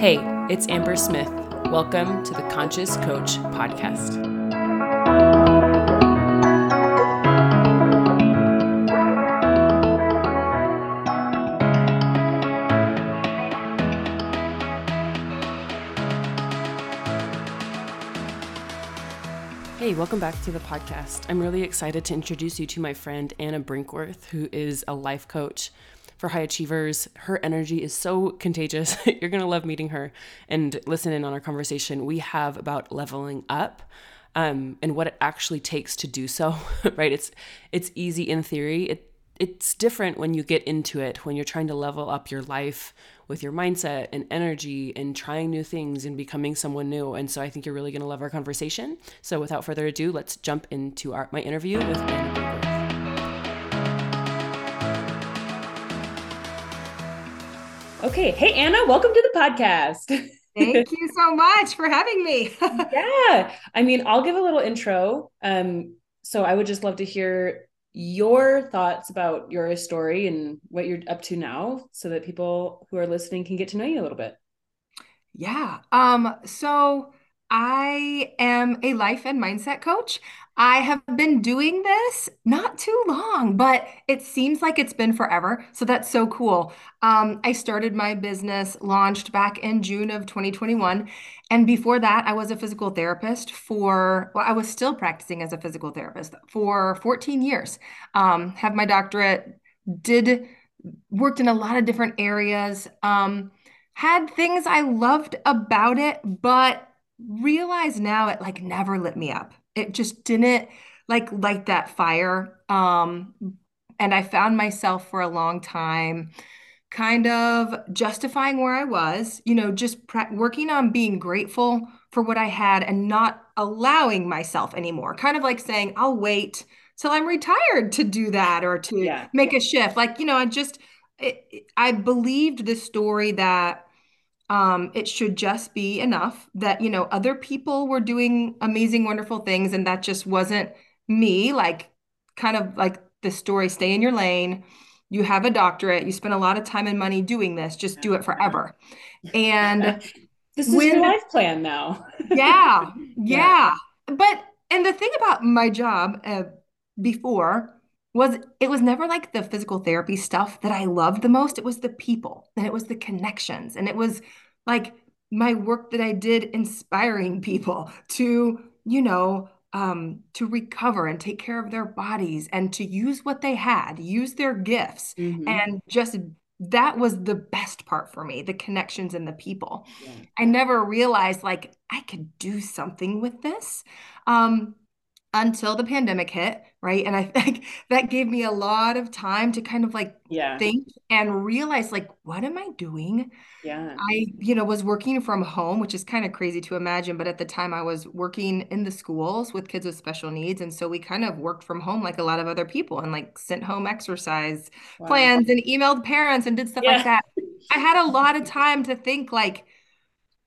Hey, it's Amber Smith. Welcome to the Conscious Coach Podcast. Hey, welcome back to the podcast. I'm really excited to introduce you to my friend Anna Brinkworth, who is a life coach for high achievers. Her energy is so contagious. You're going to love meeting her and listen in on our conversation we have about leveling up. Um, and what it actually takes to do so, right? It's it's easy in theory. It it's different when you get into it, when you're trying to level up your life with your mindset and energy and trying new things and becoming someone new. And so I think you're really going to love our conversation. So without further ado, let's jump into our my interview with Anna Okay. Hey, Anna, welcome to the podcast. Thank you so much for having me. yeah. I mean, I'll give a little intro. Um, so I would just love to hear your thoughts about your story and what you're up to now so that people who are listening can get to know you a little bit. Yeah. Um, so I am a life and mindset coach. I have been doing this not too long, but it seems like it's been forever. So that's so cool. Um, I started my business, launched back in June of 2021. And before that, I was a physical therapist for, well, I was still practicing as a physical therapist for 14 years. Um, have my doctorate, did, worked in a lot of different areas, um, had things I loved about it, but realize now it like never lit me up. It just didn't like light that fire. Um, and I found myself for a long time kind of justifying where I was, you know, just pre- working on being grateful for what I had and not allowing myself anymore. Kind of like saying, I'll wait till I'm retired to do that or to yeah. make a shift. Like, you know, I just, it, I believed the story that um, it should just be enough that, you know, other people were doing amazing, wonderful things, and that just wasn't me. Like, kind of like the story stay in your lane. You have a doctorate, you spend a lot of time and money doing this, just do it forever. And this is when, your life plan now. yeah, yeah. But, and the thing about my job uh, before, was it was never like the physical therapy stuff that I loved the most. It was the people and it was the connections and it was like my work that I did inspiring people to, you know, um, to recover and take care of their bodies and to use what they had, use their gifts, mm-hmm. and just that was the best part for me the connections and the people. Yeah. I never realized like I could do something with this. Um, until the pandemic hit, right? And I think that gave me a lot of time to kind of like yeah. think and realize like what am I doing? Yeah. I, you know, was working from home, which is kind of crazy to imagine, but at the time I was working in the schools with kids with special needs and so we kind of worked from home like a lot of other people and like sent home exercise wow. plans and emailed parents and did stuff yeah. like that. I had a lot of time to think like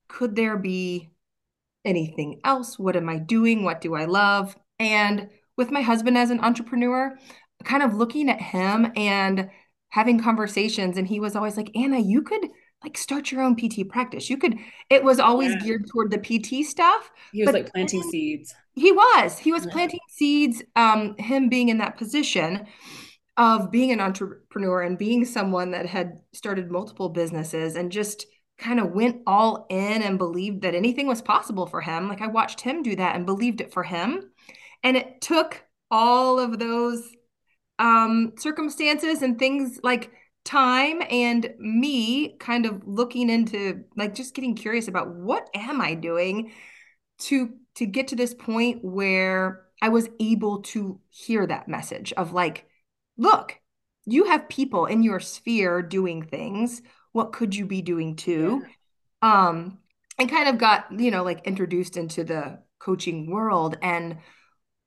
could there be anything else? What am I doing? What do I love? And with my husband as an entrepreneur, kind of looking at him and having conversations, and he was always like, Anna, you could like start your own PT practice. You could, it was always yeah. geared toward the PT stuff. He was like planting then, seeds. He was. He was yeah. planting seeds, um, him being in that position of being an entrepreneur and being someone that had started multiple businesses and just kind of went all in and believed that anything was possible for him. Like I watched him do that and believed it for him. And it took all of those um, circumstances and things like time and me kind of looking into like just getting curious about what am I doing to to get to this point where I was able to hear that message of like, look, you have people in your sphere doing things. What could you be doing too? Yeah. Um, and kind of got, you know, like introduced into the coaching world and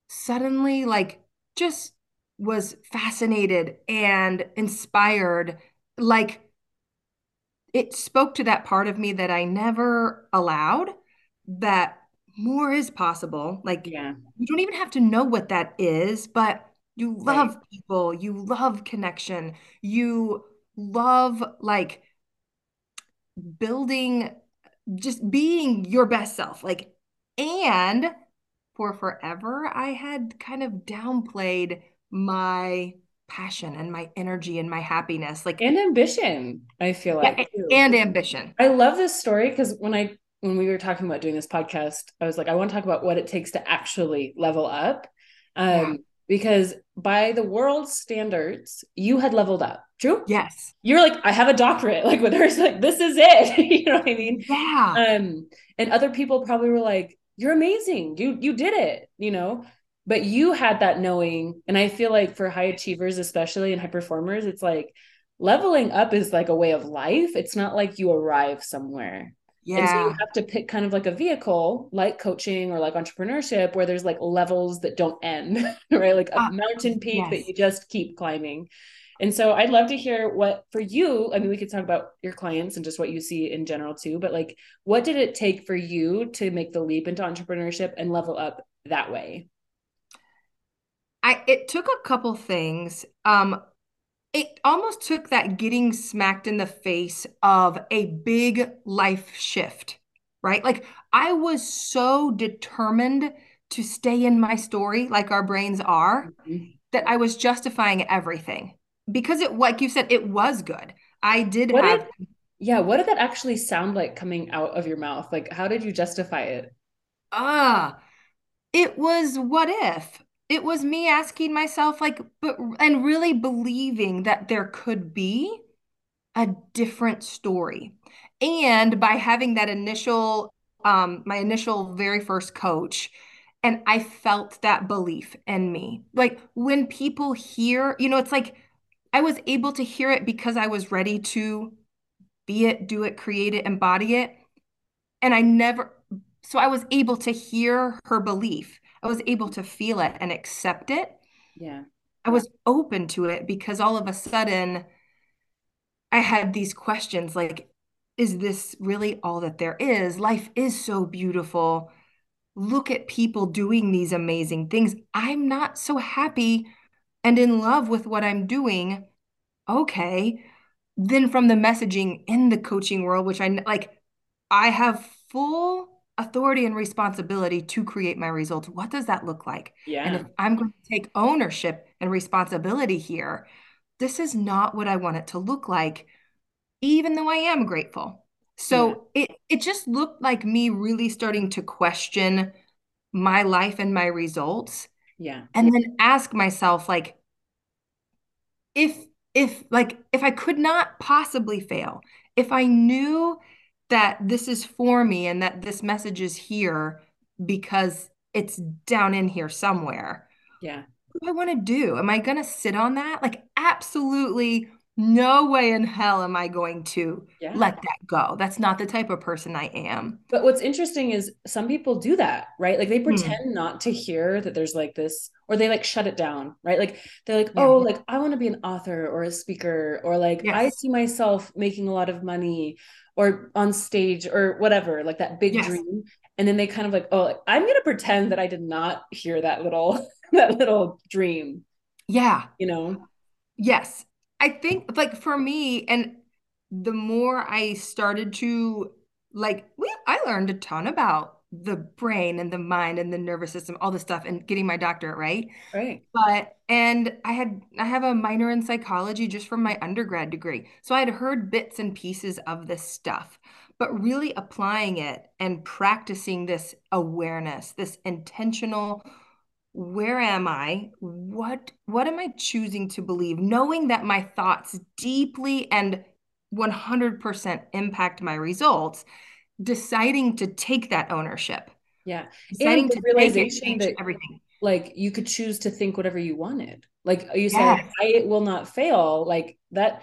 suddenly like just was fascinated and inspired like it spoke to that part of me that I never allowed that more is possible like yeah you don't even have to know what that is but you love right. people you love connection you love like building just being your best self. Like, and for forever, I had kind of downplayed my passion and my energy and my happiness. Like, and ambition, I feel like. Yeah, and ambition. I love this story because when I when we were talking about doing this podcast, I was like, I want to talk about what it takes to actually level up. Um, yeah. because by the world's standards, you had leveled up. True? Yes. You're like, I have a doctorate. Like with her, like, this is it. you know what I mean? Yeah. Um, and other people probably were like, You're amazing. You you did it, you know. But you had that knowing. And I feel like for high achievers, especially and high performers, it's like leveling up is like a way of life. It's not like you arrive somewhere. Yeah. And so you have to pick kind of like a vehicle like coaching or like entrepreneurship where there's like levels that don't end, right? Like a uh, mountain peak yes. that you just keep climbing. And so I'd love to hear what for you, I mean, we could talk about your clients and just what you see in general too, but like what did it take for you to make the leap into entrepreneurship and level up that way? I it took a couple things. Um it almost took that getting smacked in the face of a big life shift, right? Like I was so determined to stay in my story, like our brains are, mm-hmm. that I was justifying everything because it, like you said, it was good. I did what have. Did, yeah. What did that actually sound like coming out of your mouth? Like, how did you justify it? Ah, uh, it was what if it was me asking myself like but and really believing that there could be a different story and by having that initial um my initial very first coach and i felt that belief in me like when people hear you know it's like i was able to hear it because i was ready to be it do it create it embody it and i never so i was able to hear her belief I was able to feel it and accept it. Yeah. I was open to it because all of a sudden I had these questions like, is this really all that there is? Life is so beautiful. Look at people doing these amazing things. I'm not so happy and in love with what I'm doing. Okay. Then from the messaging in the coaching world, which I like, I have full authority and responsibility to create my results. What does that look like? Yeah. And if I'm going to take ownership and responsibility here, this is not what I want it to look like, even though I am grateful. So yeah. it it just looked like me really starting to question my life and my results. Yeah. And then ask myself like if if like if I could not possibly fail, if I knew that this is for me and that this message is here because it's down in here somewhere. Yeah. What do I want to do? Am I going to sit on that? Like, absolutely no way in hell am I going to yeah. let that go. That's not the type of person I am. But what's interesting is some people do that, right? Like they hmm. pretend mm. not to hear that there's like this, or they like shut it down, right? Like they're like, yeah. oh, like I want to be an author or a speaker, or like yes. I see myself making a lot of money or on stage or whatever, like that big yes. dream. And then they kind of like, oh, I'm gonna pretend that I did not hear that little that little dream. Yeah. You know? Yes. I think like for me, and the more I started to like we I learned a ton about the brain and the mind and the nervous system, all this stuff, and getting my doctorate, right? Right. But and I had I have a minor in psychology just from my undergrad degree. So I had heard bits and pieces of this stuff, but really applying it and practicing this awareness, this intentional where am I? What what am I choosing to believe? Knowing that my thoughts deeply and 100% impact my results deciding to take that ownership. Yeah. Deciding and to realization that everything. Like you could choose to think whatever you wanted. Like you said, yes. I will not fail. Like that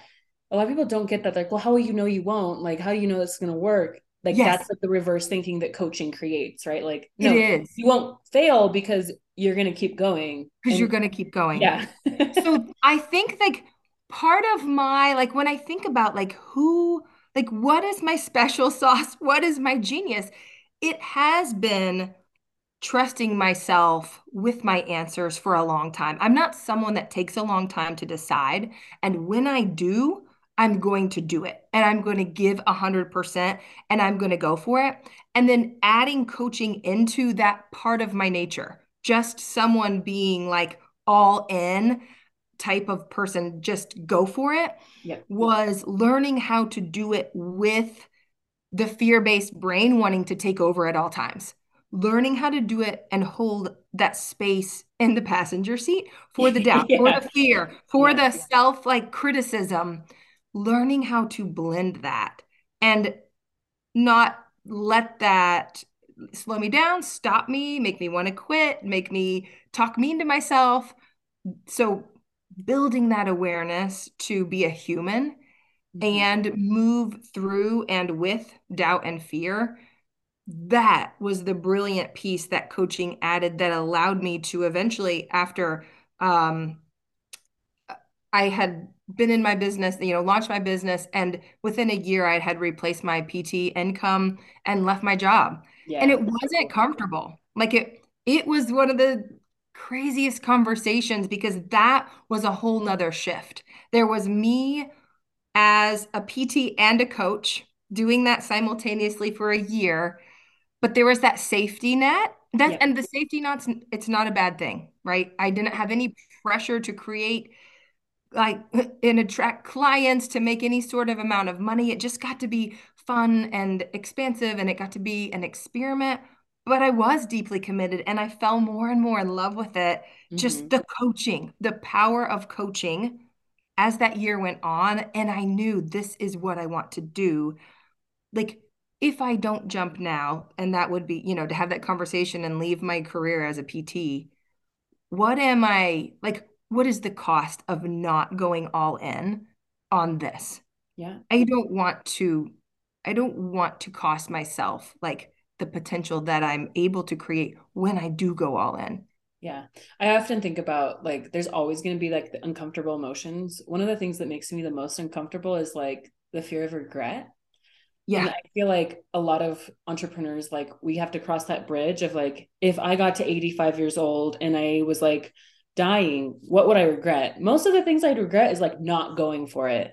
a lot of people don't get that. They're Like, well, how will you know you won't? Like, how do you know it's gonna work? Like yes. that's like the reverse thinking that coaching creates, right? Like no, it is. You won't fail because you're gonna keep going. Because you're gonna keep going. Yeah. so I think like part of my like when I think about like who like, what is my special sauce? What is my genius? It has been trusting myself with my answers for a long time. I'm not someone that takes a long time to decide. And when I do, I'm going to do it and I'm going to give 100% and I'm going to go for it. And then adding coaching into that part of my nature, just someone being like all in type of person, just go for it, Yep. was learning how to do it with the fear based brain wanting to take over at all times. Learning how to do it and hold that space in the passenger seat for the doubt, for the fear, for Yeah. the self like criticism, learning how to blend that and not let that slow me down, stop me, make me want to quit, make me talk mean to myself. So, building that awareness to be a human Mhm. and move through and with doubt and fear. That was the brilliant piece that coaching added that allowed me to eventually, after um, I had been in my business, you know, launched my business, and within a year, I had replaced my PT income and left my job. Yeah. And it wasn't comfortable. Like it, it was one of the craziest conversations because that was a whole nother shift. There was me as a PT and a coach doing that simultaneously for a year, but there was that safety net. That's Yeah. and the safety net's it's not a bad thing, right? I didn't have any pressure to create like and attract clients to make any sort of amount of money. It just got to be fun and expansive and it got to be an experiment. But I was deeply committed and I fell more and more in love with it. Just Mhm. the coaching, the power of coaching as that year went on. And I knew this is what I want to do. Like, if I don't jump now, and that would be, you know, to have that conversation and leave my career as a PT, what am I like? What is the cost of not going all in on this? Yeah. I don't want to, I don't want to cost myself like the potential that I'm able to create when I do go all in. Yeah. I often think about like there's always going to be like the uncomfortable emotions. One of the things that makes me the most uncomfortable is like the fear of regret. And Yeah, I feel like a lot of entrepreneurs like we have to cross that bridge of like if I got to 85 years old and I was like dying, what would I regret? Most of the things I'd regret is like not going for it.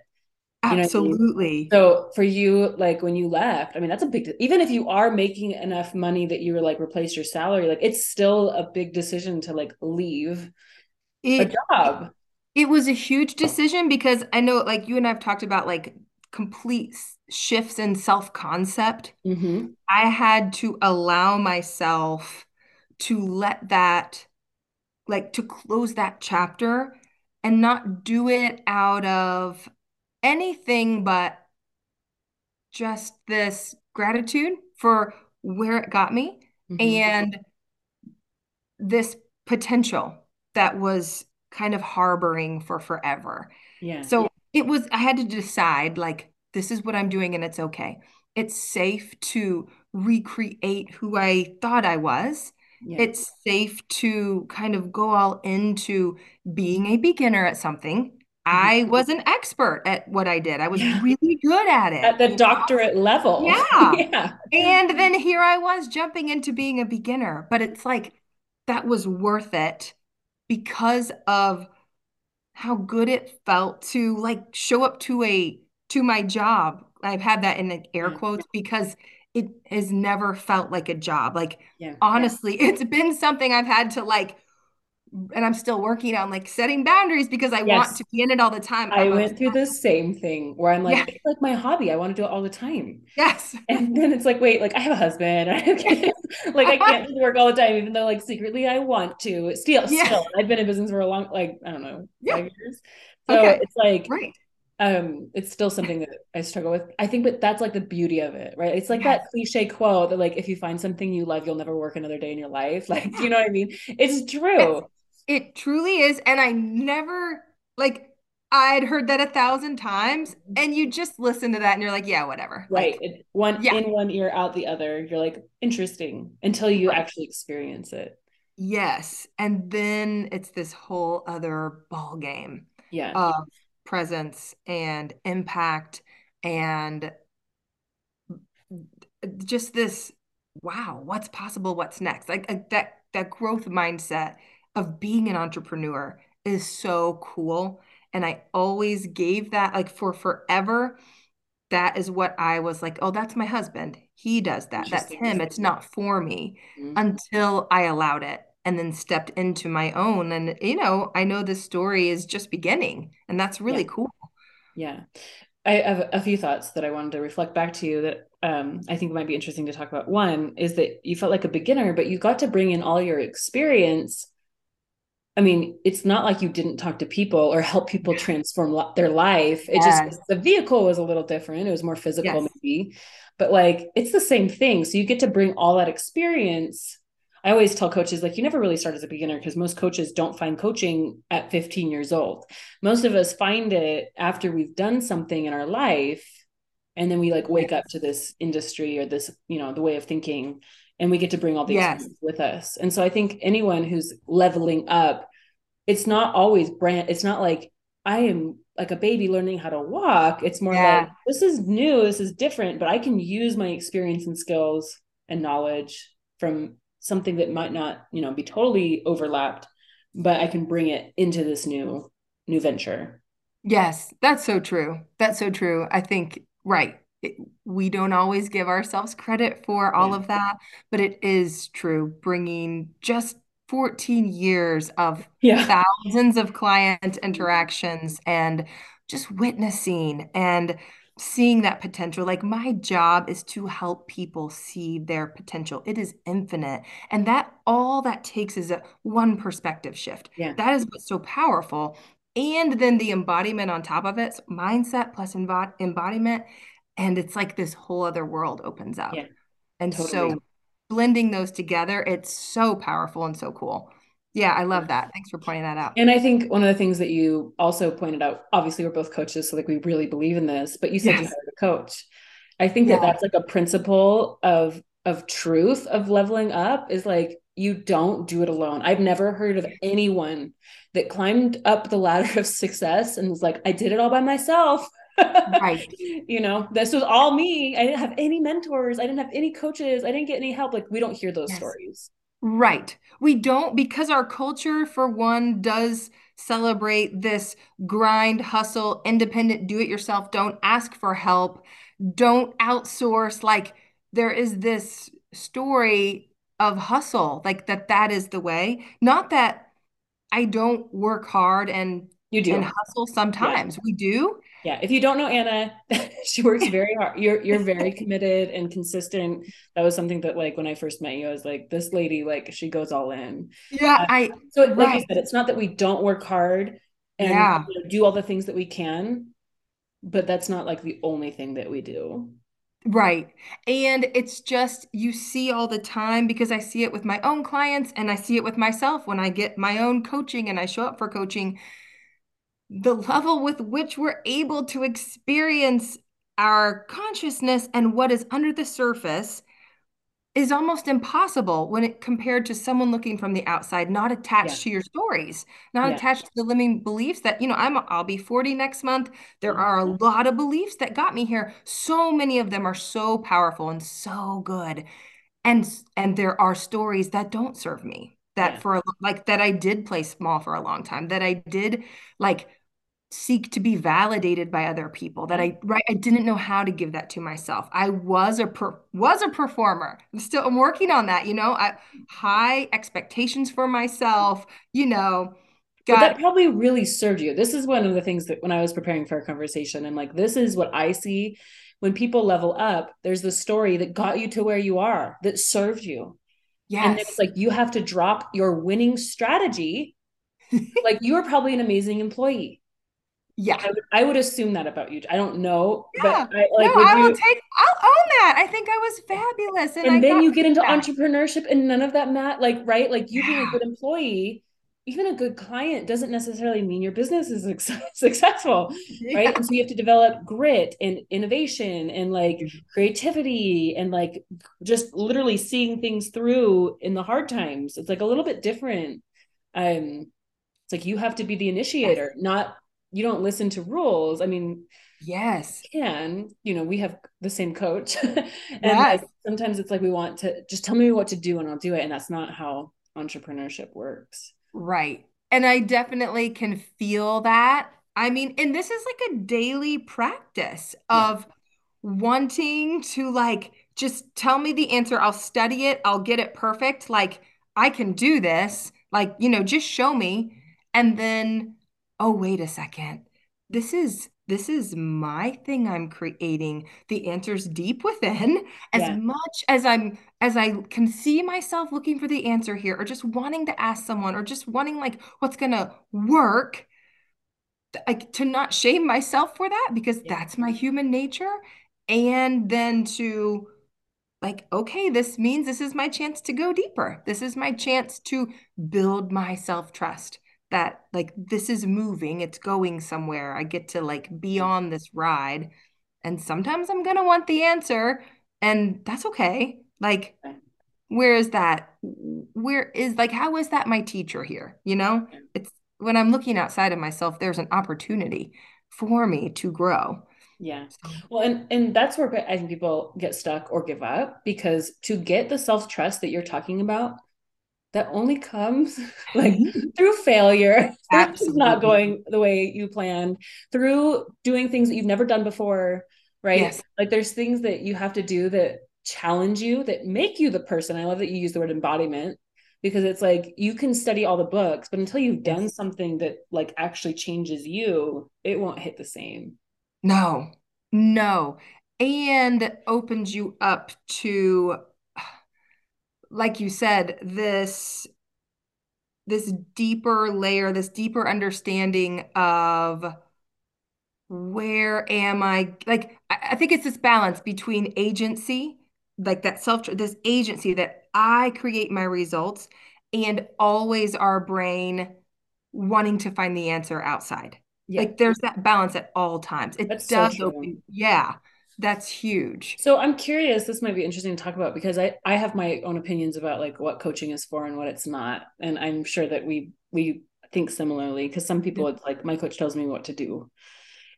You know I mean? absolutely. So for you, like when you left, I mean, that's a big, even if you are making enough money that you were like replace your salary, like it's still a big decision to like leave a job. it was a huge decision because I know like you and I've talked about like complete shifts in self-concept. hmm I had to allow myself to let that like to close that chapter and not do it out of anything but just this gratitude for where it got me hmm and this potential that was kind of harboring for forever. Yeah. So it was, I had to decide like, this is what I'm doing and it's okay. It's safe to recreate who I thought I was. Yeah. It's safe to kind of go all into being a beginner at something. Mhm. I was an expert at what I did. I was Yeah. really good at it. At the know? doctorate level. Yeah. Yeah. And then here I was jumping into being a beginner, but it's like that was worth it because of how good it felt to like show up to a to my job. I've had that in the air quotes because it has never felt like a job. Like Yeah. honestly, it's been something I've had to like and I'm still working on like setting boundaries because I want to be in it all the time. I I'm went through the same thing where I'm like, Yeah. it's like my hobby. I want to do it all the time. Yes. And then it's like, wait, like I have a husband, I have kids. Like I can't work all the time, even though like secretly I want to. Still, Yeah. still, I've been in business for a long, like, I don't know, Yeah. five years. So Okay. it's like, Right. Um, it's still something that I struggle with. I think, but that's like the beauty of it, right? It's like Yes. that cliche quote that like if you find something you love, you'll never work another day in your life. Like, you know what I mean? It's true. It truly is. And I never, like, I'd heard that a thousand times, and you just listen to that and you're like, yeah, whatever. Right. Like, It, one yeah, in one ear, out the other. You're like, interesting until you right. actually experience it. Yes. And then it's this whole other ball game Yeah. of presence and impact and just this, wow, what's possible? What's next? Like, like that that growth mindset of being an entrepreneur is so cool. And I always gave that, like for forever, that is what I was like, oh, that's my husband. He does that. That's him. It's not for me mm-hmm. until I allowed it and then stepped into my own. And, you know, I know this story is just beginning, and that's really yeah. cool. Yeah. I have a few thoughts that I wanted to reflect back to you that um, I think might be interesting to talk about. One is that you felt like a beginner, but you got to bring in all your experience. I mean, it's not like you didn't talk to people or help people transform lo- their life. It yes. just the vehicle was a little different. It was more physical, yes. maybe, but like it's the same thing. So you get to bring all that experience I always tell coaches like you never really start as a beginner because most coaches don't find coaching at 15 years old. Most of us find it after we've done something in our life and then we like wake up to this industry or this, you know, the way of thinking and we get to bring all these yes. with us. And so I think anyone who's leveling up it's not always brand it's not like I am like a baby learning how to walk. It's more yeah. like this is new, this is different, but I can use my experience and skills and knowledge from something that might not you know be totally overlapped but i can bring it into this new new venture yes that's so true that's so true i think right it, we don't always give ourselves credit for all yeah. of that but it is true bringing just 14 years of yeah. thousands of client interactions and just witnessing and seeing that potential. Like my job is to help people see their potential. It is infinite. And that all that takes is a one perspective shift. Yeah. That is what's so powerful. And then the embodiment on top of it, so mindset plus embodiment. And it's like this whole other world opens up. Yeah, and totally. so blending those together, it's so powerful and so cool. Yeah, I love that. Thanks for pointing that out. And I think one of the things that you also pointed out, obviously we're both coaches, so like we really believe in this, but you said yes. you hired a coach. I think yeah. that that's like a principle of of truth of leveling up is like you don't do it alone. I've never heard of anyone that climbed up the ladder of success and was like, I did it all by myself. right. you know, this was all me. I didn't have any mentors. I didn't have any coaches. I didn't get any help. Like we don't hear those yes. stories. Right. We don't, because our culture, for one, does celebrate this grind, hustle, independent, do it yourself, don't ask for help, don't outsource. Like there is this story of hustle, like that, that is the way. Not that I don't work hard and you do and hustle sometimes. Yeah. We do yeah if you don't know anna she works very hard you're you're very committed and consistent that was something that like when i first met you i was like this lady like she goes all in yeah uh, i so like right. you said it's not that we don't work hard and yeah. you know, do all the things that we can but that's not like the only thing that we do Right. And it's just, you see all the time because I see it with my own clients and I see it with myself when I get my own coaching and I show up for coaching the level with which we're able to experience our consciousness and what is under the surface is almost impossible when it compared to someone looking from the outside not attached yeah. to your stories not yeah. attached to the limiting beliefs that you know i'm i'll be 40 next month there mm-hmm. are a lot of beliefs that got me here so many of them are so powerful and so good and and there are stories that don't serve me that yeah. for like that i did play small for a long time that i did like seek to be validated by other people that i mm-hmm. right i didn't know how to give that to myself. I was a per, was a performer. I'm still i'm working on that you know? I, high expectations for myself you know got, but that probably really served you. This is one of the things that when i was preparing for a conversation and like this is what i see. When people level up there's the story that got you to where you are that served you. Yes. and it's like you have to drop your winning strategy. Like you are probably an amazing employee yeah, I would, I would, assume that about you. I don't know, yeah. but I, like, no, I will you, take. I'll own that. I think I was fabulous, and, and then you get into that. entrepreneurship, and none of that, Matt. Like, right? Like, you yeah. being a good employee, even a good client, doesn't necessarily mean your business is successful, yeah. right? And so you have to develop grit and innovation and like creativity and like just literally seeing things through in the hard times. It's like a little bit different. Um, it's like you have to be the initiator, not you don't listen to rules. I mean, yes, can you know we have the same coach, and yes. sometimes it's like we want to just tell me what to do and I'll do it, and that's not how entrepreneurship works. Right, and I definitely can feel that I mean, and this is like a daily practice Yeah. of wanting to like just tell me the answer. I'll study it, I'll get it perfect. Like, I can do this. Like, you know, just show me. And then, oh, wait a second. This is this is my thing I'm creating. The answer's deep within. As Yeah. much as I'm as I can see myself looking for the answer here, or just wanting to ask someone, or just wanting like what's gonna work like to not shame myself for that because Yeah. that's my human nature and then to like okay this means this is my chance to go deeper this is my chance to build my self-trust that like this is moving it's going somewhere i get to like be on this ride and sometimes i'm going to want the answer and that's okay like where is that where is like how is that my teacher here you know? It's when i'm looking outside of myself there's an opportunity for me to grow. Yeah. Well, and and that's where I think people get stuck or give up because to get the self-trust that you're talking about, that only comes like through failure, through things not going the way you planned, through doing things that you've never done before, right? yes. Like there's things that you have to do that challenge you, that make you the person. I love that you use the word embodiment because it's like you can study all the books, but until you've done something that like actually changes you, it won't hit the same. no. No. And opens you up to like you said this this deeper layer this deeper understanding of where am I? Like, I, I think it's this balance between agency, like that self, this agency that I create my results, and always our brain wanting to find the answer outside. Yeah, Like, there's that balance at all times. It that's does true. open, yeah, that's huge. So I'm curious, this might be interesting to talk about because I I have my own opinions about like what coaching is for and what it's not. And I'm sure that we we think similarly because some people it's like my coach tells me what to do.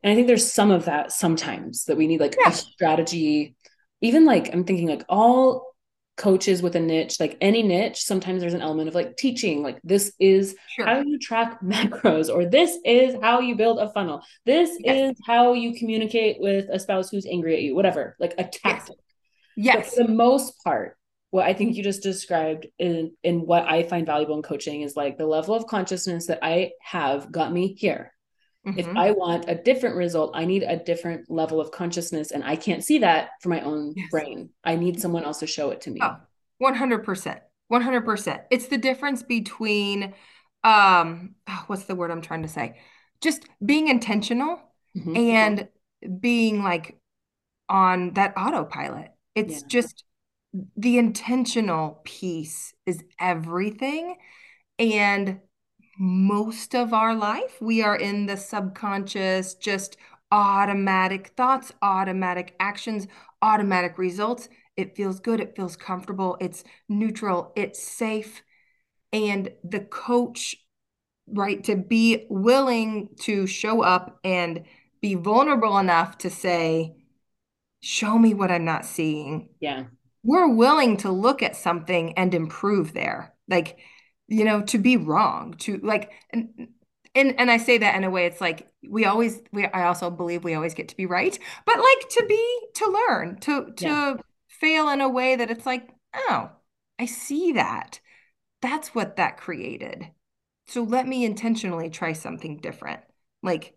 And I think there's some of that sometimes that we need like a strategy. Even like I'm thinking like all coaches with a niche, like any niche, sometimes there's an element of like teaching, like this is how you track macros, or this is how you build a funnel. This Yes, is how you communicate with a spouse who's angry at you, whatever, like a yes, tactic. But yes. for the most part, what I think you just described in, in what I find valuable in coaching is like the level of consciousness that I have got me here if hmm I want a different result, I need a different level of consciousness. And I can't see that for my own Yes. brain. I need someone else to show it to me. Oh, 100%. 100%. It's the difference between um oh, what's the word I'm trying to say? Just being intentional Mhm. and being like on that autopilot. Yeah. It's just the intentional piece is everything. And most of our life, we are in the subconscious, just automatic thoughts, automatic actions, automatic results. It feels good, it feels comfortable, it's neutral, it's safe. And the coach, right, to be willing to show up and be vulnerable enough to say, Show me what I'm not seeing Yeah. we're willing to look at something and improve there. Like, you know, to be wrong, to like, and and and I say that in a way, it's like we always we I also believe we always get to be right, but like to be to learn, to Yeah. to fail in a way that it's like, oh, I see that. That's what that created. So let me intentionally try something different. Like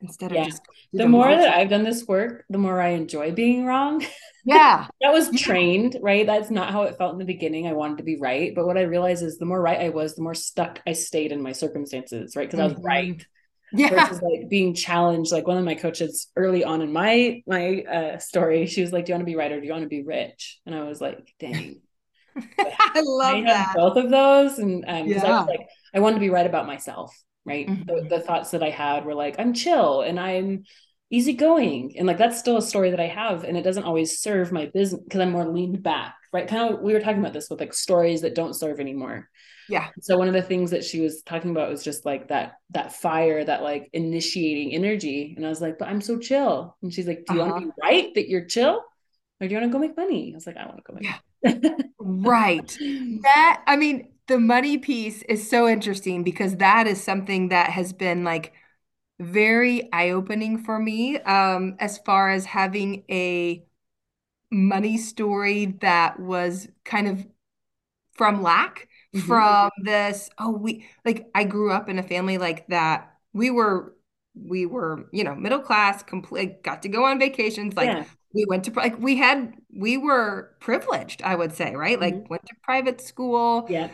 instead of Yeah. just The the more that. I've done this work, the more I enjoy being wrong. Yeah. that was trained, right? That's not how it felt in the beginning. I wanted to be right. But what I realized is the more right I was, the more stuck I stayed in my circumstances, right? Because I was right. Mhm. Yeah. versus like being challenged. Like one of my coaches early on in my my uh, story, she was like, "Do you want to be right or do you want to be rich?" And I was like, "Dang, I I love have that. both of those." And um, because I was like, I wanted to be right about myself, right? The, Mhm. the thoughts that I had were like, I'm chill and I'm easygoing, and like that's still a story that I have, and it doesn't always serve my business because I'm more leaned back, right? Kind of, we were talking about this with like stories that don't serve anymore Yeah. so one of the things that she was talking about was just like that that fire that like initiating energy and i was like but i'm so chill and she's like do you want to Uh-huh. be right that you're chill or do you want to go make money i was like i want to go Yeah. make Right. That, I mean, the money piece is so interesting because that is something that has been like very eye-opening for me um, as far as having a money story that was kind of from lack, mm-hmm. from this, oh, we like I grew up in a family like that. We were we were, you know, middle class, complete got to go on vacations like yeah. we went to like we had we were privileged, I would say, right? Mm-hmm. Like went to private school. Yeah.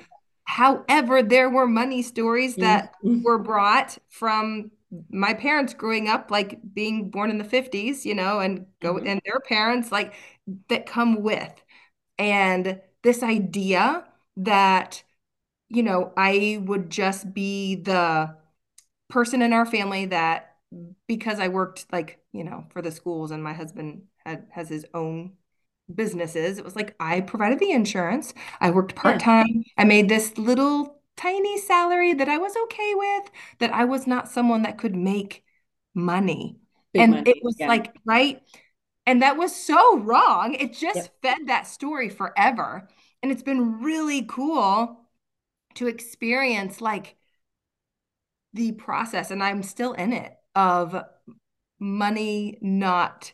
However, there were money stories that were brought from my parents growing up like being born in the 50s you know and go mm-hmm. and their parents like that come with and this idea that you know i would just be the person in our family that because i worked like you know for the schools and my husband had has his own businesses it was like i provided the insurance i worked part-time yeah. i made this little tiny salary that I was okay with, that I was not someone that could make money. Big and money. it was yeah. like, right? And that was so wrong. It just yep. fed that story forever. And it's been really cool to experience like the process, and I'm still in it of money not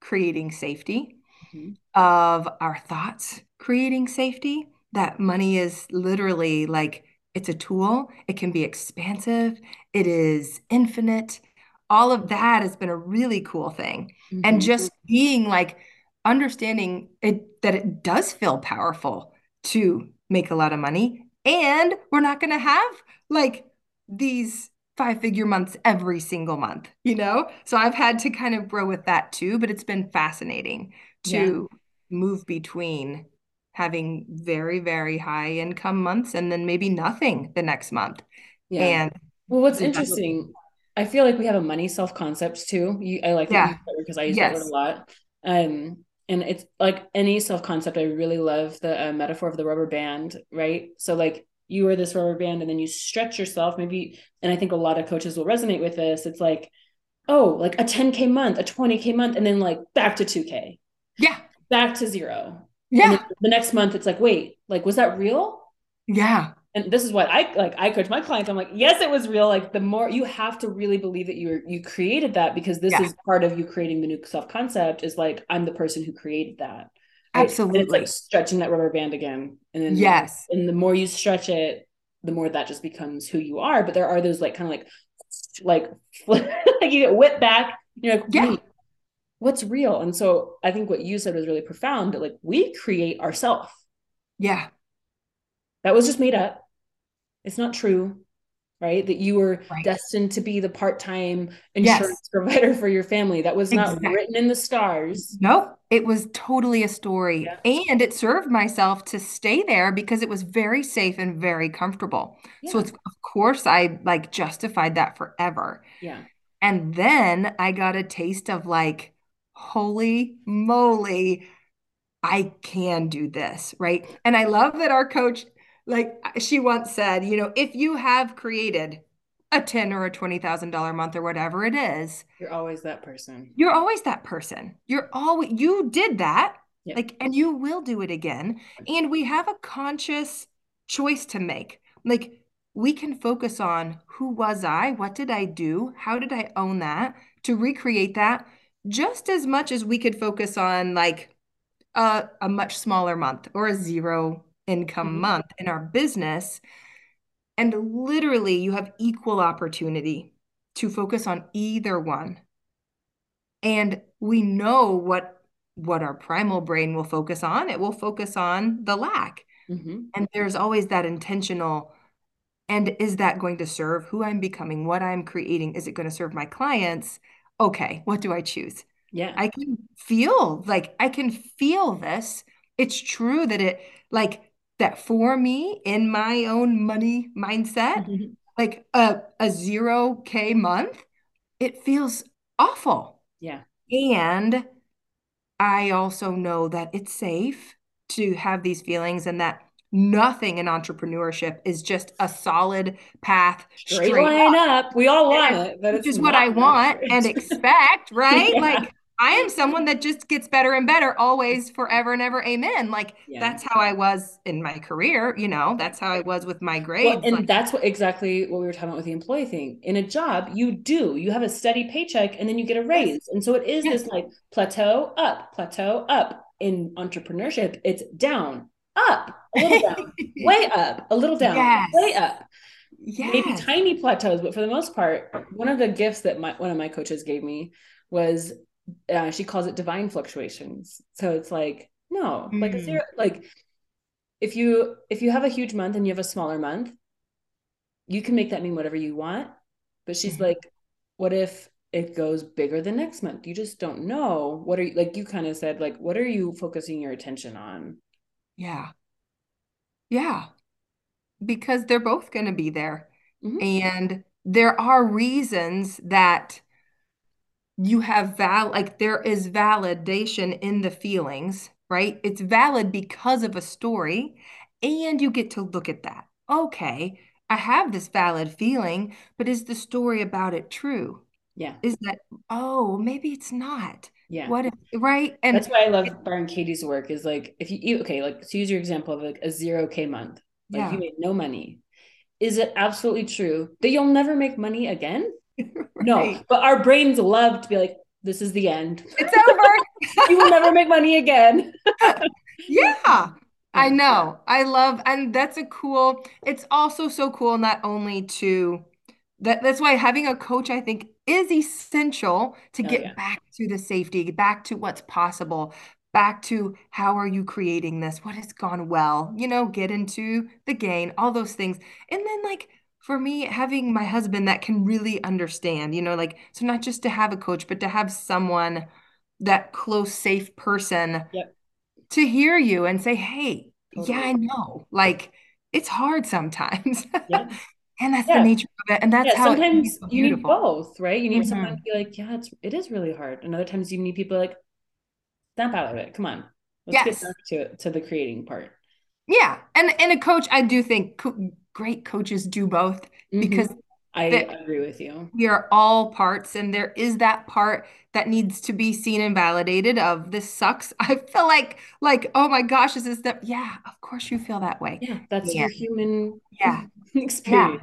creating safety, mm-hmm. of our thoughts creating safety. That money is literally like it's a tool. It can be expansive. It is infinite. All of that has been a really cool thing. Mm-hmm. And just being like understanding it that it does feel powerful to make a lot of money. And we're not going to have like these five figure months every single month, you know? So I've had to kind of grow with that too, but it's been fascinating to yeah. move between having very, very high income months and then maybe nothing the next month. Yeah. And well, what's interesting, I feel like we have a money self concept too. You, I like yeah. because I use yes. that word a lot. Um, and it's like any self concept. I really love the uh, metaphor of the rubber band, right? So like you are this rubber band, and then you stretch yourself. Maybe, and I think a lot of coaches will resonate with this. It's like, oh, like a 10k month, a 20k month, and then like back to 2k. Yeah. Back to zero. Yeah. The next month, it's like, wait, like, was that real? Yeah. And this is what I like. I coach my clients. I'm like, yes, it was real. Like, the more you have to really believe that you you created that because this yeah. is part of you creating the new self concept. Is like, I'm the person who created that. Right? Absolutely. And it's like stretching that rubber band again, and then yes, and the more you stretch it, the more that just becomes who you are. But there are those like kind of like like like you get whipped back. You're like, yeah what's real? And so i think what you said was really profound that like we create ourself. Yeah. That was just made up. It's not true right? That you were right. destined to be the part-time insurance yes. provider for your family. That was not exactly. written in the stars. No it was totally a story. Yeah. and it served myself to stay there because it was very safe and very comfortable. Yeah. so it's of course i like justified that forever. Yeah. And then i got a taste of like holy moly, I can do this, right? And I love that our coach, like she once said, you know, if you have created a 10 or a $20,000 month or whatever it is, you're always that person. You're always that person. You're always, you did that. Yep. Like, and you will do it again. And we have a conscious choice to make. Like, we can focus on who was I? What did I do? How did I own that? To recreate that just as much as we could focus on like a, a much smaller month or a zero income mm-hmm. month in our business. And literally, you have equal opportunity to focus on either one. And we know what what our primal brain will focus on. It will focus on the lack. Mm-hmm. And there's always that intentional and is that going to serve who I'm becoming, what I'm creating? Is it going to serve my clients? Okay, what do I choose? Yeah. I can feel like I can feel this. It's true that it like that for me in my own money mindset, mm-hmm. like a a zero K month, it feels awful. Yeah. And I also know that it's safe to have these feelings and that nothing in entrepreneurship is just a solid path straight, straight line up. up. We all want it, but which is what I want and expect, right? yeah. Like I am someone that just gets better and better always, forever and ever. Amen. Like yeah. that's how I was in my career. You know, that's how I was with my grades. Well, and like, that's what exactly what we were talking about with the employee thing. In a job, you do you have a steady paycheck, and then you get a raise, yes. and so it is yes. this like plateau up, plateau up. In entrepreneurship, it's down, up, a little down, way up, a little down, yes. way up. Yes. Maybe tiny plateaus, but for the most part, one of the gifts that my one of my coaches gave me was uh, she calls it divine fluctuations. So it's like no, mm. like a zero, like if you if you have a huge month and you have a smaller month, you can make that mean whatever you want. But she's mm-hmm. like, what if it goes bigger the next month? You just don't know. What are you like? You kind of said like, what are you focusing your attention on? Yeah. Yeah. Because they're both going to be there. Mm-hmm. And there are reasons that you have val like there is validation in the feelings, right? It's valid because of a story and you get to look at that. Okay, I have this valid feeling, but is the story about it true? Yeah. Is that oh, maybe it's not. Yeah. What if, right? And that's why I love Byron Katie's work is like if you okay, like to use your example of like a zero K month, like yeah. you made no money. Is it absolutely true that you'll never make money again? right. No, but our brains love to be like, this is the end. It's over. you will never make money again. yeah. I know. I love and that's a cool. It's also so cool not only to that that's why having a coach I think is essential to oh, get yeah. back to the safety, back to what's possible, back to how are you creating this? What has gone well? You know, get into the gain, all those things. And then like for me having my husband that can really understand, you know, like so not just to have a coach, but to have someone that close safe person yep. to hear you and say, "Hey, totally. yeah, I know." Like it's hard sometimes. Yeah. and that's yeah. the nature of it and that's yeah, how sometimes you need both right you need mm-hmm. someone to be like yeah it's it is really hard and other times you need people like snap out of it come on let's yes. get back to to the creating part yeah and and a coach i do think co- great coaches do both mm-hmm. because I agree with you. We are all parts, and there is that part that needs to be seen and validated. Of this sucks. I feel like, like, oh my gosh, is this that? Yeah, of course you feel that way. Yeah, that's yeah. your human. Yeah, experience.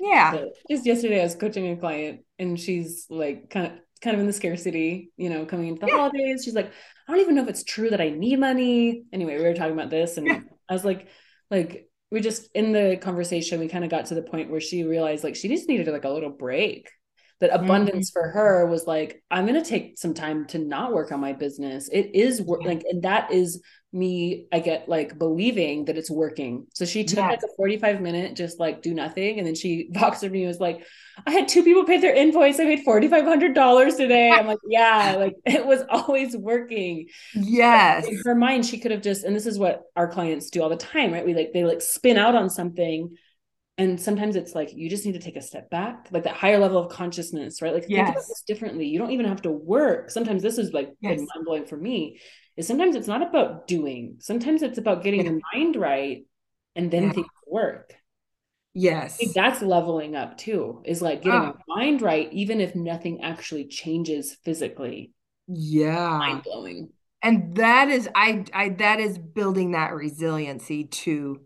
Yeah. yeah. just yesterday, I was coaching a client, and she's like, kind of, kind of in the scarcity, you know, coming into the yeah. holidays. She's like, I don't even know if it's true that I need money. Anyway, we were talking about this, and. I was like, like we just in the conversation we kind of got to the point where she realized like she just needed like a little break. That abundance mm-hmm. for her was like i'm going to take some time to not work on my business. It is work like and that is me i get like believing that it's working. So she took yes. like a 45 minute just like do nothing and then she Voxed me and was like i had two people pay their invoice. I made $4500 today. I'm like yeah like it was always working. Yes. In her mind she could have just and this is what our clients do all the time right? We like they like spin out on something and sometimes it's like you just need to take a step back like that higher level of consciousness right? Like yes. think about this differently. You don't even have to work. Sometimes this is like yes. mind-blowing for me is sometimes it's not about doing sometimes it's about getting yeah. your mind right and then yeah. things work yes that's leveling up too is like getting ah. oh. your mind right even if nothing actually changes physically yeah mind-blowing and that is i i that is building that resiliency to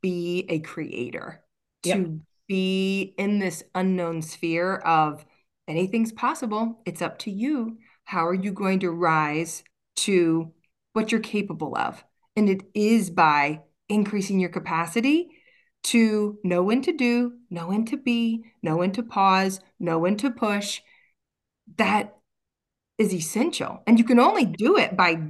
be a creator, yep. to be in this unknown sphere of anything's possible. It's up to you. How are you going to rise to what you're capable of? And it is by increasing your capacity to know when to do, know when to be, know when to pause, know when to push. That is essential. And you can only do it by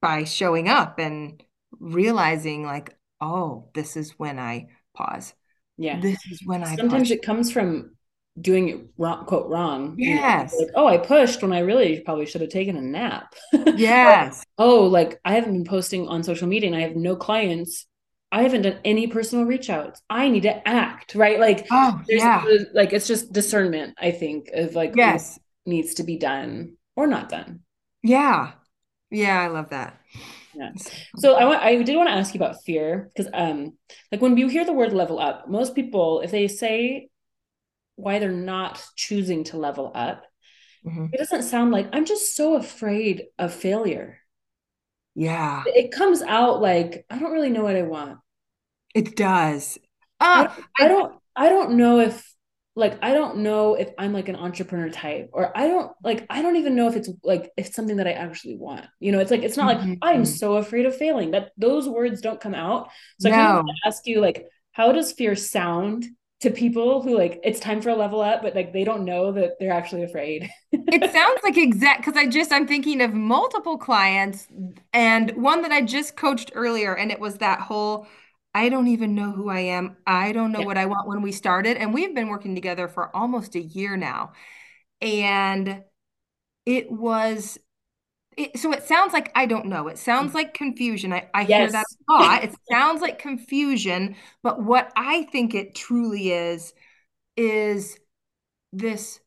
by showing up and realizing like oh, this is when I pause. Yeah. This is when I sometimes push. it comes from doing it wrong, quote wrong. Yes. You know, like, oh, I pushed when I really probably should have taken a nap. Yes. oh, like I haven't been posting on social media and I have no clients. I haven't done any personal reach outs. I need to act, right? Like, oh, yeah. like it's just discernment, I think, of like yes needs to be done or not done. Yeah. Yeah, I love that. Yeah. So I want I did want to ask you about fear because um like when you hear the word level up, most people if they say why they're not choosing to level up, mm-hmm. it doesn't sound like I'm just so afraid of failure. Yeah. It comes out like I don't really know what I want. It does. Uh, I, I don't I don't know if like I don't know if I'm like an entrepreneur type or I don't like I don't even know if it's like if it's something that I actually want. You know, it's like it's not mm-hmm. like I'm so afraid of failing that those words don't come out. So no. I kind of ask you like how does fear sound to people who like it's time for a level up but like they don't know that they're actually afraid it sounds like exact because i just i'm thinking of multiple clients and one that i just coached earlier and it was that whole I don't even know who I am. I don't know yeah. what I want when we started. And we've been working together for almost a year now. And it was, it, so it sounds like I don't know. It sounds like confusion. I, I yes. hear that a lot. it sounds like confusion. But what I think it truly is, is this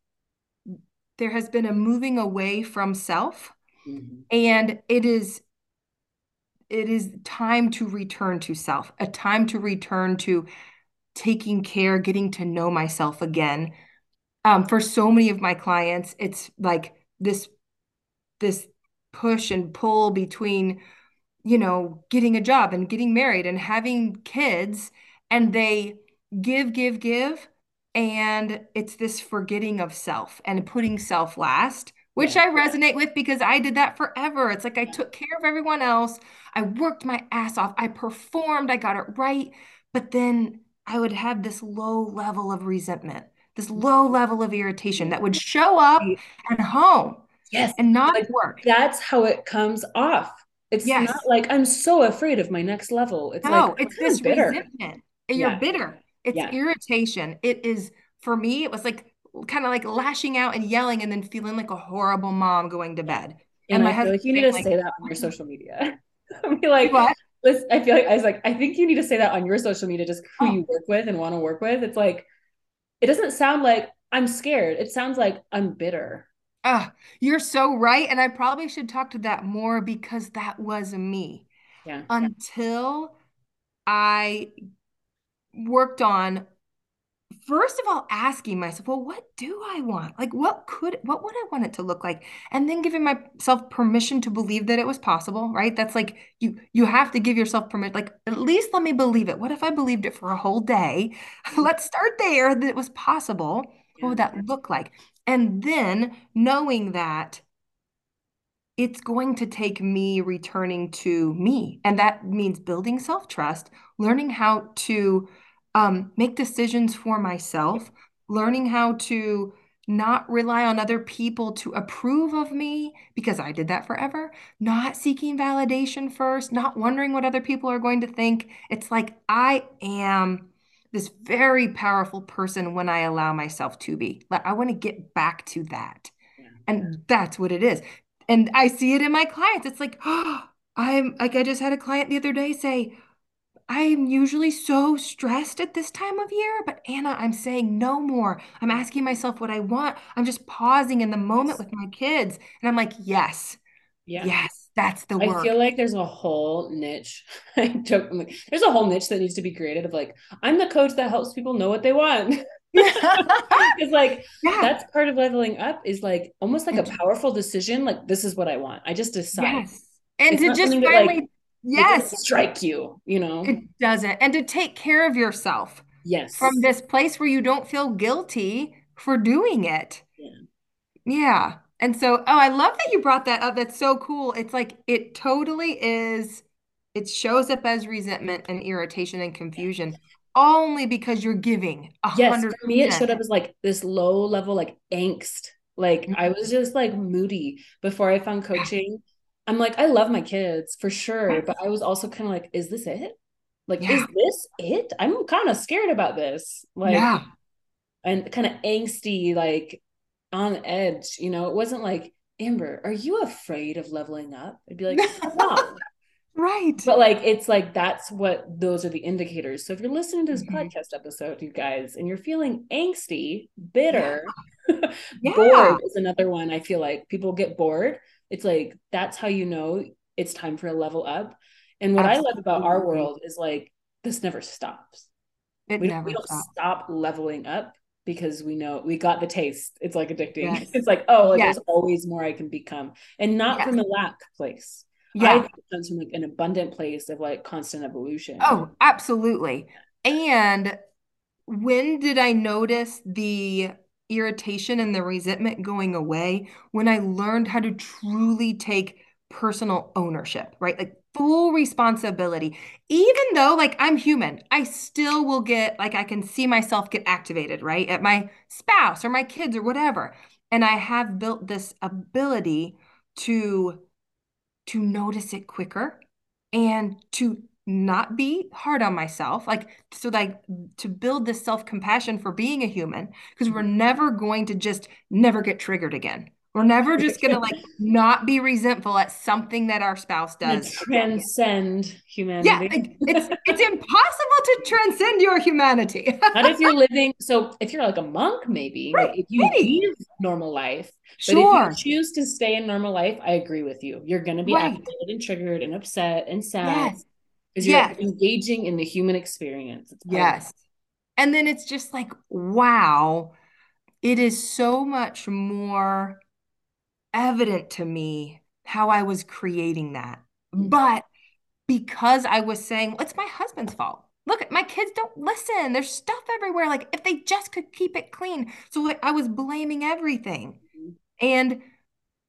there has been a moving away from self. Mm-hmm. And it is it is time to return to self, a time to return to taking care, getting to know myself again. Um, for so many of my clients, it's like this this push and pull between, you know, getting a job and getting married and having kids, and they give, give, give, and it's this forgetting of self and putting self last which yeah. I resonate with because I did that forever. It's like I took care of everyone else. I worked my ass off. I performed. I got it right. But then I would have this low level of resentment, this low level of irritation that would show up at home. Yes. And not like, work. That's how it comes off. It's yes. not like I'm so afraid of my next level. It's no, like it's this bitter. resentment. You're yeah. bitter. It's yeah. irritation. It is for me, it was like kind of like lashing out and yelling and then feeling like a horrible mom going to bed. And, and my husband, like you need to like, say that on your social media. I be like, what? Listen, I feel like I was like, I think you need to say that on your social media, just who oh. you work with and want to work with. It's like, it doesn't sound like I'm scared. It sounds like I'm bitter. Ah, you're so right. And I probably should talk to that more because that was me. Yeah. Until I worked on first of all asking myself well what do i want? Like what could what would i want it to look like? And then giving myself permission to believe that it was possible right? That's like you you have to give yourself permission like at least let me believe it. What if i believed it for a whole day? Let's start there that it was possible. What would that look like and then knowing that it's going to take me returning to me and that means building self-trust learning how to um, make decisions for myself, learning how to not rely on other people to approve of me because I did that forever, not seeking validation first, not wondering what other people are going to think. It's like I am this very powerful person when I allow myself to be. Like I want to get back to that. Yeah. And that's what it is. And I see it in my clients. It's like, oh, I'm like I just had a client the other day say, I'm usually so stressed at this time of year, but Anna, I'm saying no more. I'm asking myself what I want. I'm just pausing in the moment with my kids. And I'm like, yes, yeah. yes, that's the work. I feel like there's a whole niche. I joke, like, there's a whole niche that needs to be created of like, I'm the coach that helps people know what they want. It's like yeah. that's part of leveling up is like almost like a powerful decision. Like, this is what I want. I just decide. Yes. And it's to just finally like, yes strike you you know it doesn't and to take care of yourself yes from this place where you don't feel guilty for doing it yeah yeah and so oh i love that you brought that up that's so cool it's like it totally is it shows up as resentment and irritation and confusion only because you're giving yes for me it showed up as like this low level like angst like mm-hmm. i was just like moody before i found coaching I'm like, I love my kids for sure, but I was also kind of like, is this it? Like, yeah. is this it? I'm kind of scared about this. Like, yeah. and kind of angsty, like on edge. You know, it wasn't like, Amber, are you afraid of leveling up? I'd be like, no. right. But like, it's like, that's what those are the indicators. So if you're listening to this mm-hmm. podcast episode, you guys, and you're feeling angsty, bitter, yeah. yeah. bored is another one. I feel like people get bored it's like that's how you know it's time for a level up and what Absolutely. i love about our world is like this never stops it we, never we don't stop leveling up because we know we got the taste. It's like addicting. Yes. It's like, oh, like yes. there's always more I can become. And not yes. from a lack place. Yeah. I think it comes from like an abundant place of like constant evolution. Oh, absolutely. And when did I notice the irritation and the resentment going away? When I learned how to truly take personal ownership, right? Like full responsibility. Even though like I'm human, I still will get like I can see myself get activated, right? At my spouse or my kids or whatever. And I have built this ability to to notice it quicker and to not be hard on myself like so like to build this self-compassion for being a human because we're never going to just never get triggered again we're never just gonna like not be resentful at something that our spouse does. transcend humanity. Yeah, it's it's impossible to transcend your humanity. Not if you're living. So if you're like a monk, maybe right, like if you maybe. live normal life. Sure. But if you choose to stay in normal life, I agree with you. You're gonna be right. activated and triggered and upset and sad. Yes. Because you're yes. engaging in the human experience. yes. And then it's just like, wow, it is so much more evident to me how I was creating that. Mm. But because I was saying, well, it's my husband's fault. Look, my kids don't listen. There's stuff everywhere. Like, if they just could keep it clean. So like, I was blaming everything. Mm-hmm. And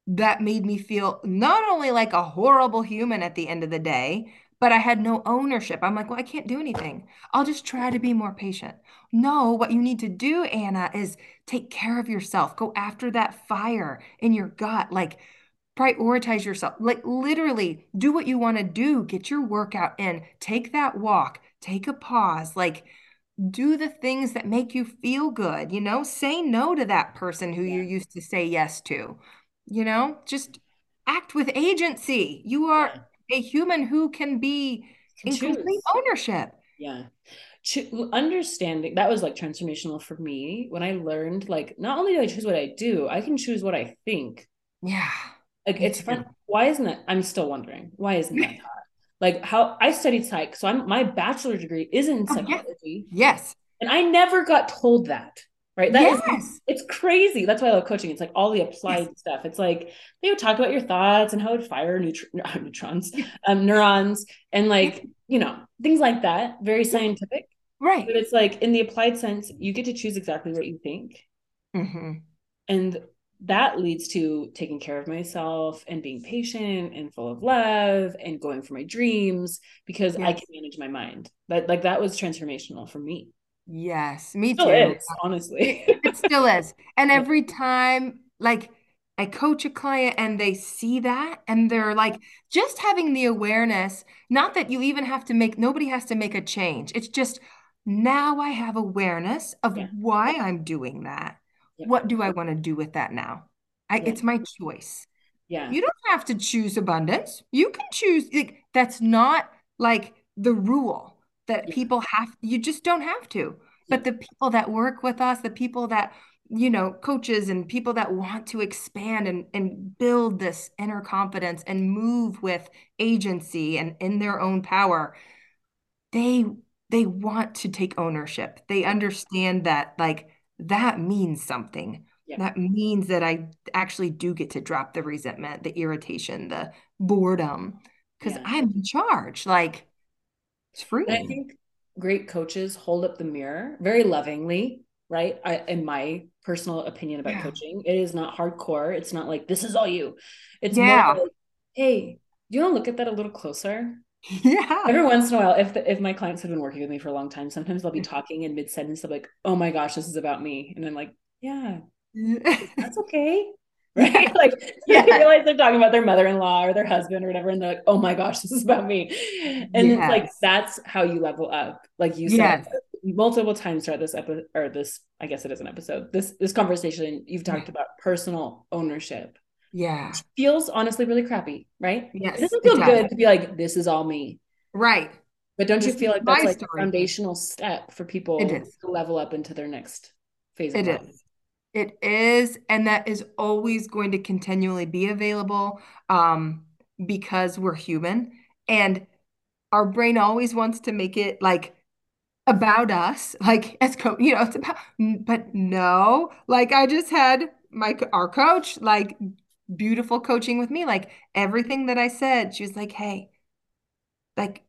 that made me feel not only like a horrible human at the end of the day, but I had no ownership. I'm like, well, I can't do anything. I'll just try to be more patient. No, what you need to do, Anna, is take care of yourself. Go after that fire in your gut. Like, prioritize yourself. Like, literally, do what you want to do. Get your workout in. Take that walk. Take a pause. Like, do the things that make you feel good. You know, say no to that person who you used to say yes to. You know, just act with agency. You are. Yeah a human who can be can in choose. complete ownership. Yeah. To understanding that was like transformational for me when I learned like not only do I choose what I do, I can choose what I think. Yeah. Like it's fun. Why isn't that? I'm still wondering. Why isn't that taught? Like how I studied psych, so I'm my bachelor degree isn't in oh, psychology. Oh, yes. And I never got told that right? That yes. is, it's crazy. That's why I love coaching. It's like all the applied yes. stuff. It's like they would talk about your thoughts and how it would fire neutr- neutrons, um, neurons, and like you know things like that. Very scientific, right? But it's like in the applied sense, you get to choose exactly what you think, mm-hmm. and that leads to taking care of myself and being patient and full of love and going for my dreams because yes. I can manage my mind. But like that was transformational for me. Yes, me still too. Is, honestly. it still is. And every time, like, I coach a client and they see that and they're like, just having the awareness, not that you even have to make, nobody has to make a change. It's just now I have awareness of yeah. why I'm doing that. Yeah. What do I want to do with that now? I, yeah. It's my choice. Yeah. You don't have to choose abundance. You can choose, like, that's not like the rule that yeah. people have you just don't have to but the people that work with us the people that you know coaches and people that want to expand and, and build this inner confidence and move with agency and in their own power they they want to take ownership they understand that like that means something yeah. that means that i actually do get to drop the resentment the irritation the boredom because yeah. i'm in charge like it's free. And I think great coaches hold up the mirror very lovingly, right? I, in my personal opinion about yeah. coaching, it is not hardcore. It's not like this is all you. It's yeah. more like, hey, do you want to look at that a little closer? Yeah. Every once in a while, if the, if my clients have been working with me for a long time, sometimes they'll be mm-hmm. talking in mid sentence. They'll be like, "Oh my gosh, this is about me," and I'm like, "Yeah, that's okay." Right? like yeah. you realize they're talking about their mother-in-law or their husband or whatever, and they're like, "Oh my gosh, this is about me," and yes. it's like that's how you level up, like you said yes. multiple times throughout this episode or this, I guess it is an episode. This this conversation, you've talked about personal ownership. Yeah, feels honestly really crappy, right? Yes, it doesn't feel it good to be like, "This is all me," right? But don't this you feel like that's like a foundational step for people to level up into their next phase? Of life? It is. It is, and that is always going to continually be available um, because we're human. And our brain always wants to make it like about us, like as coach, you know, it's about, but no, like I just had my our coach, like beautiful coaching with me, like everything that I said, she was like, hey, like,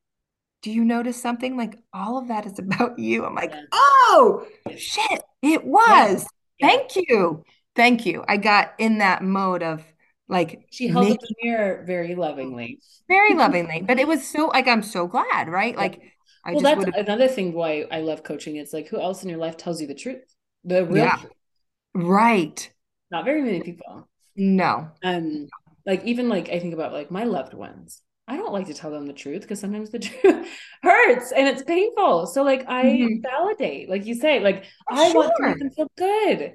do you notice something? Like all of that is about you. I'm like, oh shit, it was. Thank you. Thank you. I got in that mode of like she held making, the mirror very lovingly. Very lovingly. But it was so like I'm so glad, right? Like I well, that's would've... another thing why I love coaching. It's like who else in your life tells you the truth, the real yeah. truth. Right. Not very many people. No. Um, like even like I think about like my loved ones. I don't like to tell them the truth because sometimes the truth hurts and it's painful. So like I mm-hmm. validate, like you say, like I sure. want to make them feel good.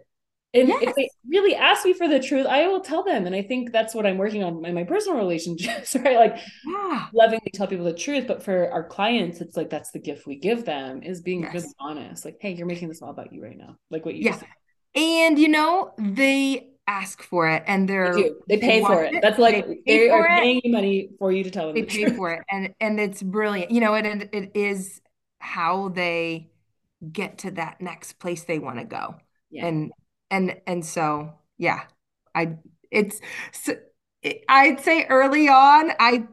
And yes. if they really ask me for the truth, I will tell them. And I think that's what I'm working on in my personal relationships, right? Like yeah. lovingly tell people the truth. But for our clients, it's like that's the gift we give them is being yes. really honest. Like, hey, you're making this all about you right now. Like what you yeah. And you know, they ask for it and they're they, they pay for it. it. That's like they, they are paying you money for you to tell them. They the pay truth. for it. And and it's brilliant. You know, it it is how they get to that next place they want to go. Yeah. And and and so yeah i it's so, i'd say early on i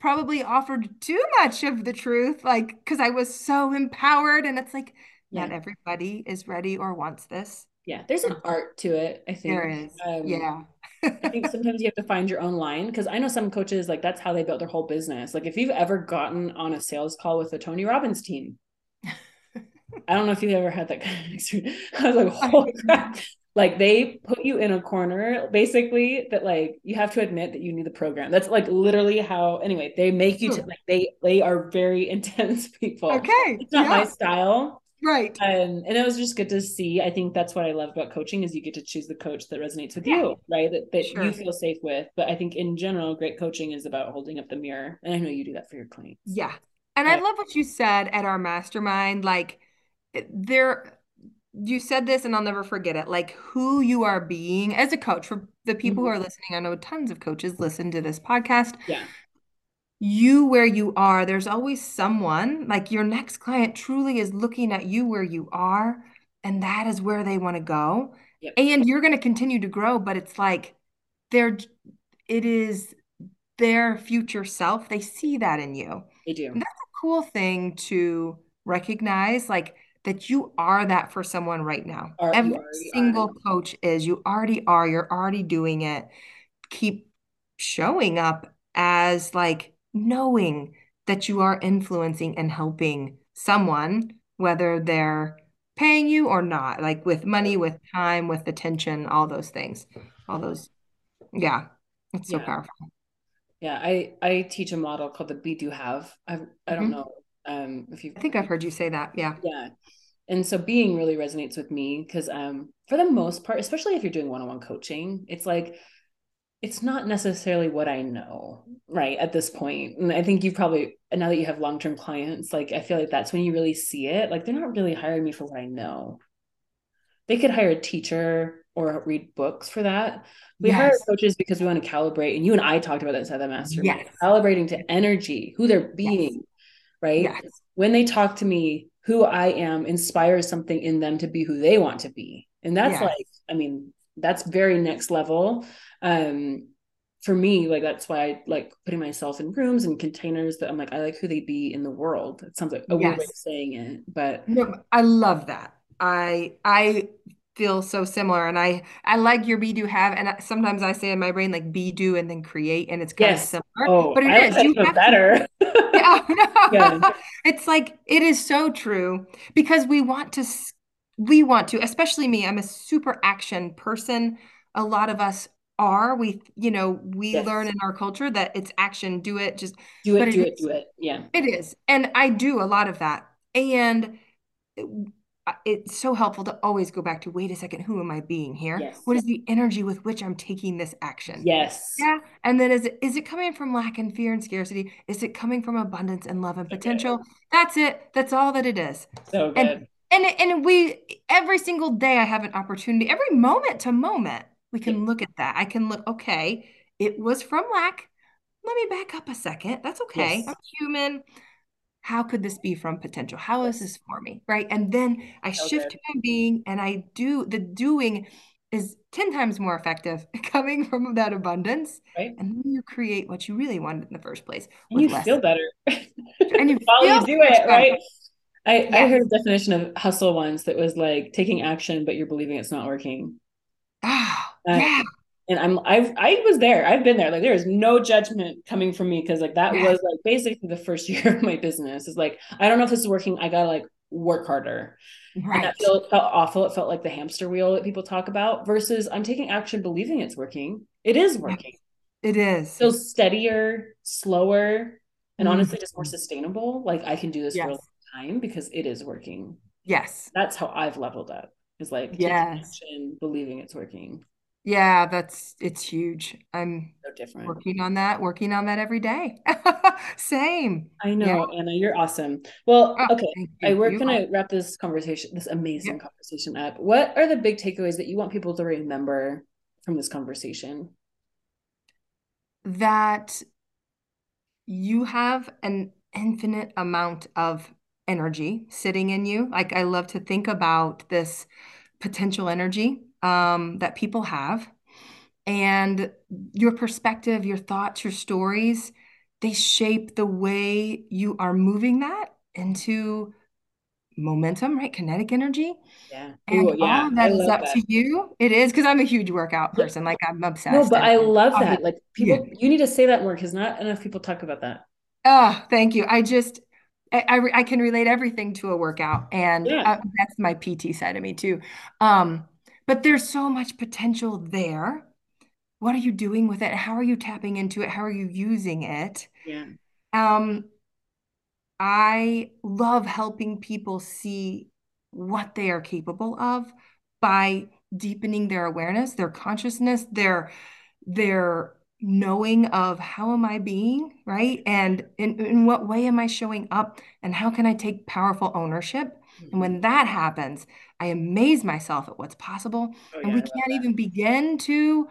probably offered too much of the truth like because i was so empowered and it's like yeah. not everybody is ready or wants this yeah there's an art to it i think. There is. Um, yeah. I think sometimes you have to find your own line because I know some coaches like that's how they built their whole business. Like if you've ever gotten on a sales call with the Tony Robbins team, I don't know if you've ever had that kind of experience. I was like, holy crap. Like they put you in a corner basically that like you have to admit that you need the program. That's like literally how anyway they make you t- like they they are very intense people. Okay it's not yeah. my style right and and it was just good to see i think that's what i love about coaching is you get to choose the coach that resonates with yeah. you right that, that sure. you feel safe with but i think in general great coaching is about holding up the mirror and i know you do that for your clients yeah and but, i love what you said at our mastermind like there you said this and I'll never forget it. Like who you are being as a coach for the people mm-hmm. who are listening. I know tons of coaches listen to this podcast. Yeah. You where you are, there's always someone like your next client truly is looking at you where you are, and that is where they want to go. Yep. And you're going to continue to grow, but it's like they're it is their future self. They see that in you. They do. And that's a cool thing to recognize. Like that you are that for someone right now. Are, Every single are. coach is. You already are. You're already doing it. Keep showing up as like knowing that you are influencing and helping someone, whether they're paying you or not, like with money, with time, with attention, all those things. All those. Yeah. It's so yeah. powerful. Yeah, I I teach a model called the be do have. I I don't mm-hmm. know um if you I think I've heard you say that. Yeah. Yeah and so being really resonates with me because um for the most part especially if you're doing one-on-one coaching it's like it's not necessarily what i know right at this point and i think you probably now that you have long-term clients like i feel like that's when you really see it like they're not really hiring me for what i know they could hire a teacher or read books for that we yes. hire coaches because we want to calibrate and you and i talked about this at the master yes. calibrating to energy who they're being yes. right yes. when they talk to me who I am inspires something in them to be who they want to be. And that's like, I mean, that's very next level. Um, for me, like that's why I like putting myself in rooms and containers that I'm like, I like who they be in the world. It sounds like a yes. weird way of saying it, but no, I love that. I I feel so similar and i i like your be do have and sometimes i say in my brain like be do and then create and it's kind yes. of similar oh, but it I is. you have better to, yeah, no. it's like it is so true because we want to we want to especially me i'm a super action person a lot of us are we you know we yes. learn in our culture that it's action do it just do it do it, it do it yeah. It is and i do a lot of that and uh, it's so helpful to always go back to wait a second who am i being here? Yes. what is the energy with which i'm taking this action? Yes. Yeah and then is it is it coming from lack and fear and scarcity? Is it coming from abundance and love and potential? Okay. that's it that's all that it is. So good. and, and and we every single day i have an opportunity every moment to moment we can yeah. look at that i can look okay it was from lack let me back up a second that's okay yes. i'm human how could this be from potential? How is this for me? Right. And then I so shift good. to my being and I do the doing is 10 times more effective coming from that abundance. Right. And then you create what you really wanted in the first place. And you feel better. and you while you do it, better. right? I, I heard a definition of hustle once that was like taking action, but you're believing it's not working. Oh, uh, yeah and I'm I've I was there. I've been there. Like there is no judgment coming from me because like that yeah. was like basically the first year of my business. Is like I don't know if this is working. I gotta like work harder. Right. And that felt, felt awful. It felt like the hamster wheel that people talk about versus I'm taking action, believing it's working. It is working. It is. So steadier, slower, and mm-hmm. honestly just more sustainable. Like I can do this yes. for a long time because it is working. Yes. That's how I've leveled up. Is like yes. action, believing it's working. Yeah, that's it's huge. I'm so different. working on that, working on that every day. Same. I know, yeah. Anna, you're awesome. Well, oh, okay. I, we're gonna wrap this conversation, this amazing conversation up. What are the big takeaways that you want people to remember from this conversation? That you have an infinite amount of energy sitting in you. Like I love to think about this potential energy um, that people have. And your perspective, your thoughts, your stories, they shape the way you are moving that into momentum, right? Kinetic energy. Yeah. And Ooh, yeah. all of that is up that. to you. It is because I'm a huge workout person. Like I'm obsessed. No, but I love that. Like people, yeah. you need to say that more because not enough people talk about that. Oh, thank you. I just, I, I, I can relate everything to a workout, and yeah. uh, that's my PT side of me too. Um, but there's so much potential there. What are you doing with it? How are you tapping into it? How are you using it? Yeah. Um, I love helping people see what they are capable of by deepening their awareness, their consciousness, their their knowing of how am I being, right? And in, in what way am I showing up? And how can I take powerful ownership? And when that happens, I amaze myself at what's possible. Oh, and we can't even begin to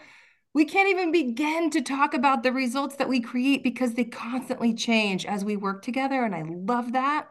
we can't even begin to talk about the results that we create because they constantly change as we work together and I love that.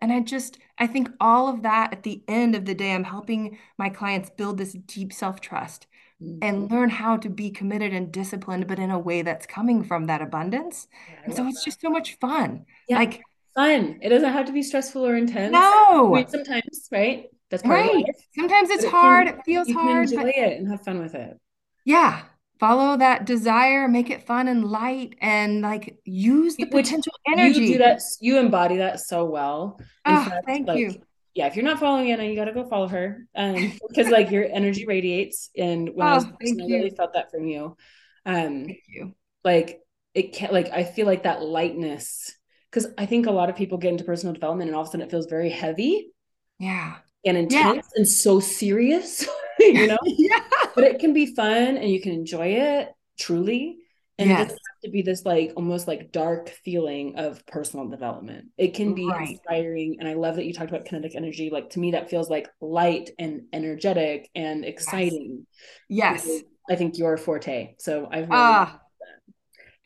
And I just I think all of that at the end of the day I'm helping my clients build this deep self-trust mm-hmm. and learn how to be committed and disciplined but in a way that's coming from that abundance. Yeah, and so it's that. just so much fun. Yeah. Like fun. It doesn't have to be stressful or intense. No. I mean, sometimes, right? That's right. Sometimes it's it hard. Can, it feels you hard. Can enjoy but... it and have fun with it. Yeah. Follow that desire, make it fun and light, and like use the Which potential energy. You do that. You embody that so well. Oh, fact, thank like, you. Yeah, if you're not following Anna, you got to go follow her, um, because like your energy radiates. And when oh, I was, I really felt that from you. Um, thank you. Like it can't. Like I feel like that lightness because I think a lot of people get into personal development and all of a sudden it feels very heavy. Yeah and intense yeah. and so serious, you know? yeah. But it can be fun and you can enjoy it truly. And yes. it doesn't have to be this like almost like dark feeling of personal development. It can be right. inspiring. And I love that you talked about kinetic energy. Like to me, that feels like light and energetic and exciting. Yes. yes. I think your forte. So I really uh,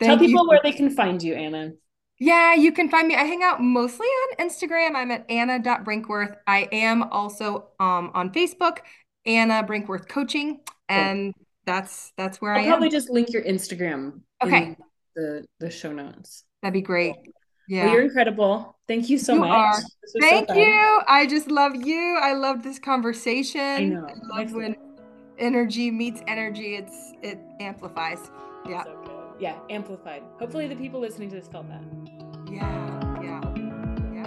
Tell people where they can find you, Anna. Yeah, you can find me. I hang out mostly on Instagram. I'm at anna.brinkworth. I am also um, on Facebook, Anna Brinkworth Coaching. And cool. that's that's where I'll I probably just link your Instagram okay. the the show notes. That'd be great. Yeah. Well, you're incredible. Thank you so you much. Thank so you. I just love you. I love this conversation. I know. I love when energy meets energy. It's it amplifies. Yeah. So yeah, amplified. Hopefully, the people listening to this felt that. Yeah, yeah, yeah.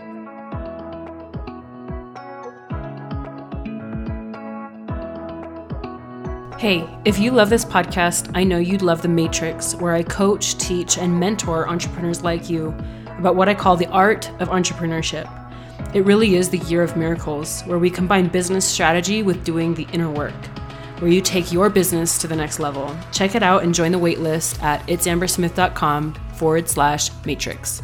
Hey, if you love this podcast, I know you'd love The Matrix, where I coach, teach, and mentor entrepreneurs like you about what I call the art of entrepreneurship. It really is the year of miracles, where we combine business strategy with doing the inner work where you take your business to the next level. Check it out and join the waitlist at itsambersmith.com forward slash matrix.